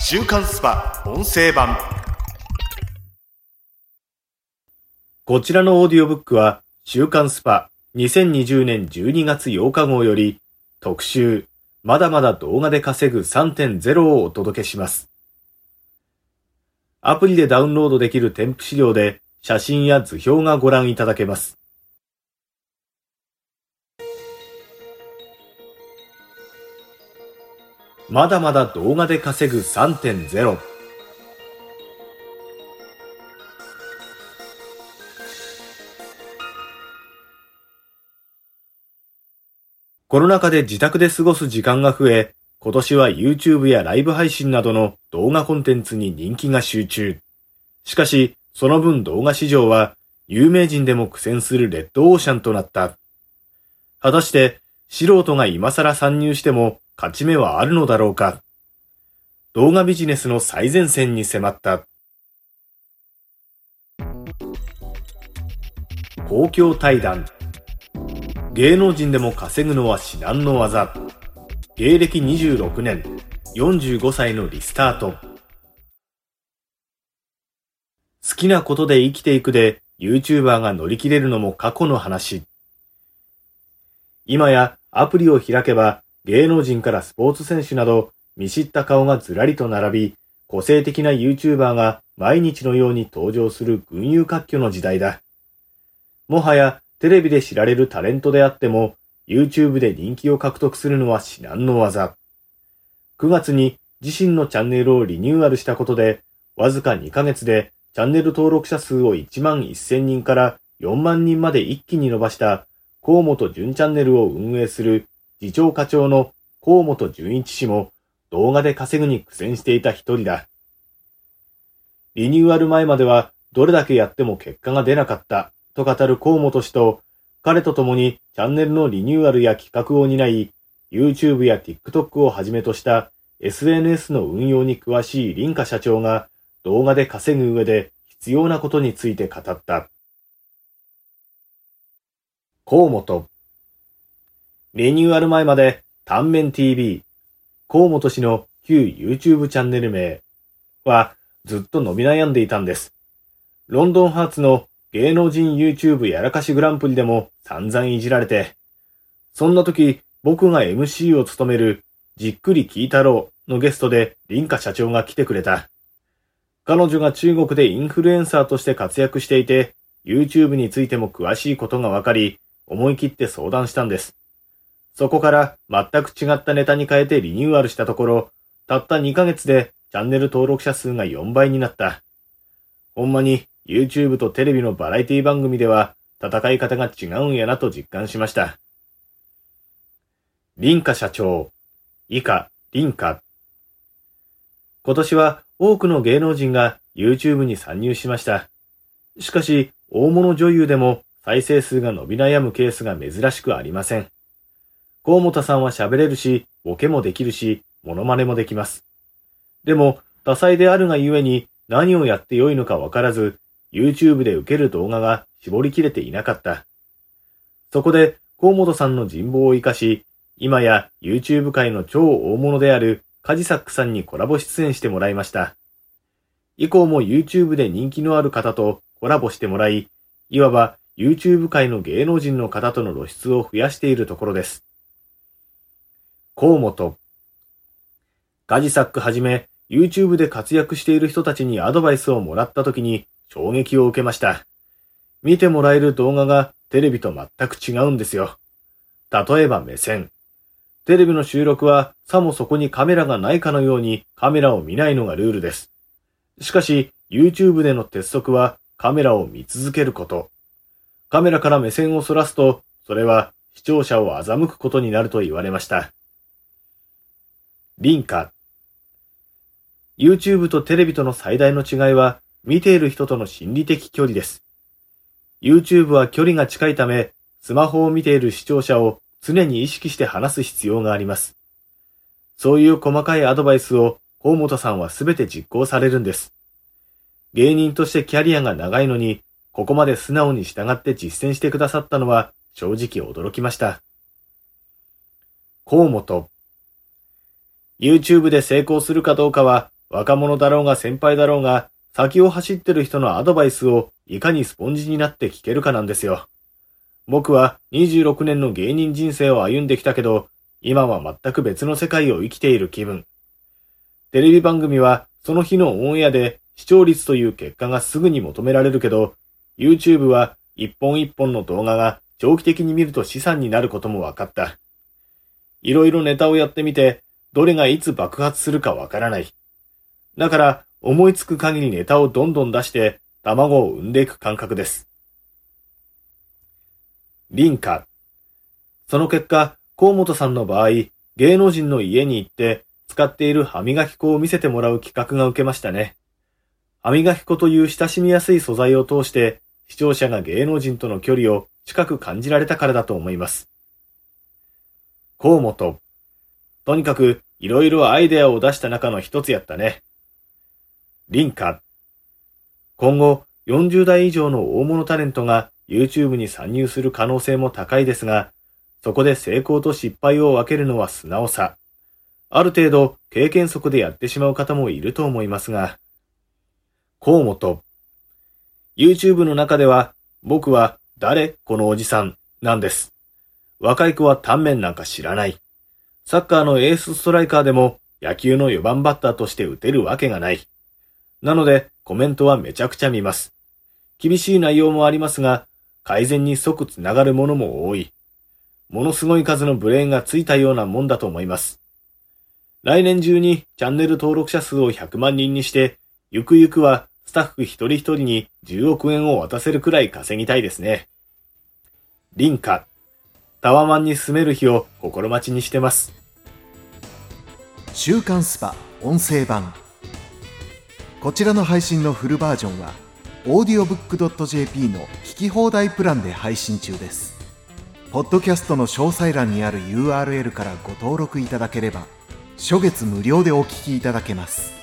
週刊 SPA!音声版こちらのオーディオブックは週刊 SPA!2020年12月8日号より特集まだまだ動画で稼ぐ3.0をお届けします。アプリでダウンロードできる添付資料で写真や図表がご覧いただけます。まだまだ動画で稼ぐ3.0コロナ禍で自宅で過ごす時間が増え、今年は YouTube やライブ配信などの動画コンテンツに人気が集中。しかし、その分動画市場は有名人でも苦戦するレッドオーシャンとなった。果たして素人が今更参入しても勝ち目はあるのだろうか動画ビジネスの最前線に迫った。公共対談。芸能人でも稼ぐのは至難の技。芸歴26年、45歳のリスタート。好きなことで生きていくで YouTuber が乗り切れるのも過去の話。今やアプリを開けば芸能人からスポーツ選手など見知った顔がずらりと並び、個性的な YouTuber が毎日のように登場する群雄割拠の時代だ。もはやテレビで知られるタレントであっても YouTube で人気を獲得するのは至難の技。9月に自身のチャンネルをリニューアルしたことで、わずか2ヶ月でチャンネル登録者数を1万1000人から4万人まで一気に伸ばした河本純チャンネルを運営する次長課長の河本純一氏も動画で稼ぐに苦戦していた一人だ。リニューアル前まではどれだけやっても結果が出なかったと語る河本氏と彼と共にチャンネルのリニューアルや企画を担い YouTube や TikTok をはじめとした SNS の運用に詳しい林家社長が動画で稼ぐ上で必要なことについて語った。河本。リニューアル前まで、単面 TV、河本氏の旧 YouTube チャンネル名はずっと伸び悩んでいたんです。ロンドンハーツの芸能人 YouTube やらかしグランプリでも散々いじられて、そんな時僕が MC を務めるじっくり聞いたろうのゲストで林家社長が来てくれた。彼女が中国でインフルエンサーとして活躍していて、YouTube についても詳しいことがわかり、思い切って相談したんです。そこから全く違ったネタに変えてリニューアルしたところ、たった2ヶ月でチャンネル登録者数が4倍になった。ほんまに YouTube とテレビのバラエティ番組では戦い方が違うんやなと実感しました。林家社長、以下、林家。今年は多くの芸能人が YouTube に参入しました。しかし、大物女優でも再生数が伸び悩むケースが珍しくありません。河本さんは喋れるし、ボケもできるし、モノマネもできます。でも、多彩であるがゆえに何をやってよいのかわからず、YouTube で受ける動画が絞りきれていなかった。そこで、河本さんの人望を活かし、今や YouTube 界の超大物であるカジサックさんにコラボ出演してもらいました。以降も YouTube で人気のある方とコラボしてもらい、いわば YouTube 界の芸能人の方との露出を増やしているところです。河本。ガジサックはじめ、YouTube で活躍している人たちにアドバイスをもらった時に衝撃を受けました。見てもらえる動画がテレビと全く違うんですよ。例えば目線。テレビの収録はさもそこにカメラがないかのようにカメラを見ないのがルールです。しかし YouTube での鉄則はカメラを見続けること。カメラから目線をそらすと、それは視聴者を欺くことになると言われました。リンカ。YouTube とテレビとの最大の違いは、見ている人との心理的距離です。YouTube は距離が近いため、スマホを見ている視聴者を常に意識して話す必要があります。そういう細かいアドバイスを河本さんはすべて実行されるんです。芸人としてキャリアが長いのに、ここまで素直に従って実践してくださったのは正直驚きました。河本。YouTube で成功するかどうかは、若者だろうが先輩だろうが、先を走ってる人のアドバイスをいかにスポンジになって聞けるかなんですよ。僕は26年の芸人人生を歩んできたけど、今は全く別の世界を生きている気分。テレビ番組はその日のオンエアで視聴率という結果がすぐに求められるけど、YouTube は一本一本の動画が長期的に見ると資産になることも分かった。いろいろネタをやってみて、どれがいつ爆発するかわからない。だから、思いつく限りネタをどんどん出して、卵を産んでいく感覚です。林家。その結果、河本さんの場合、芸能人の家に行って、使っている歯磨き粉を見せてもらう企画が受けましたね。歯磨き粉という親しみやすい素材を通して、視聴者が芸能人との距離を近く感じられたからだと思います。河本。とにかく、いろいろアイデアを出した中の一つやったね。林家。今後、40代以上の大物タレントが YouTube に参入する可能性も高いですが、そこで成功と失敗を分けるのは素直さ。ある程度経験則でやってしまう方もいると思いますが、河本。YouTube の中では、僕は誰？このおじさんなんです。若い子はタンメンなんか知らない。サッカーのエースストライカーでも野球の4番バッターとして打てるわけがない。なのでコメントはめちゃくちゃ見ます。厳しい内容もありますが、改善に即つながるものも多い。ものすごい数のブレーンがついたようなもんだと思います。来年中にチャンネル登録者数を100万人にして、ゆくゆくはスタッフ一人一人に10億円を渡せるくらい稼ぎたいですね。林家。タワマンに住める日を心待ちにしてます。週刊スパ音声版。こちらの配信のフルバージョンは、audiobook.jp の聞き放題プランで配信中です。ポッドキャストの詳細欄にある URL からご登録いただければ、初月無料でお聞きいただけます。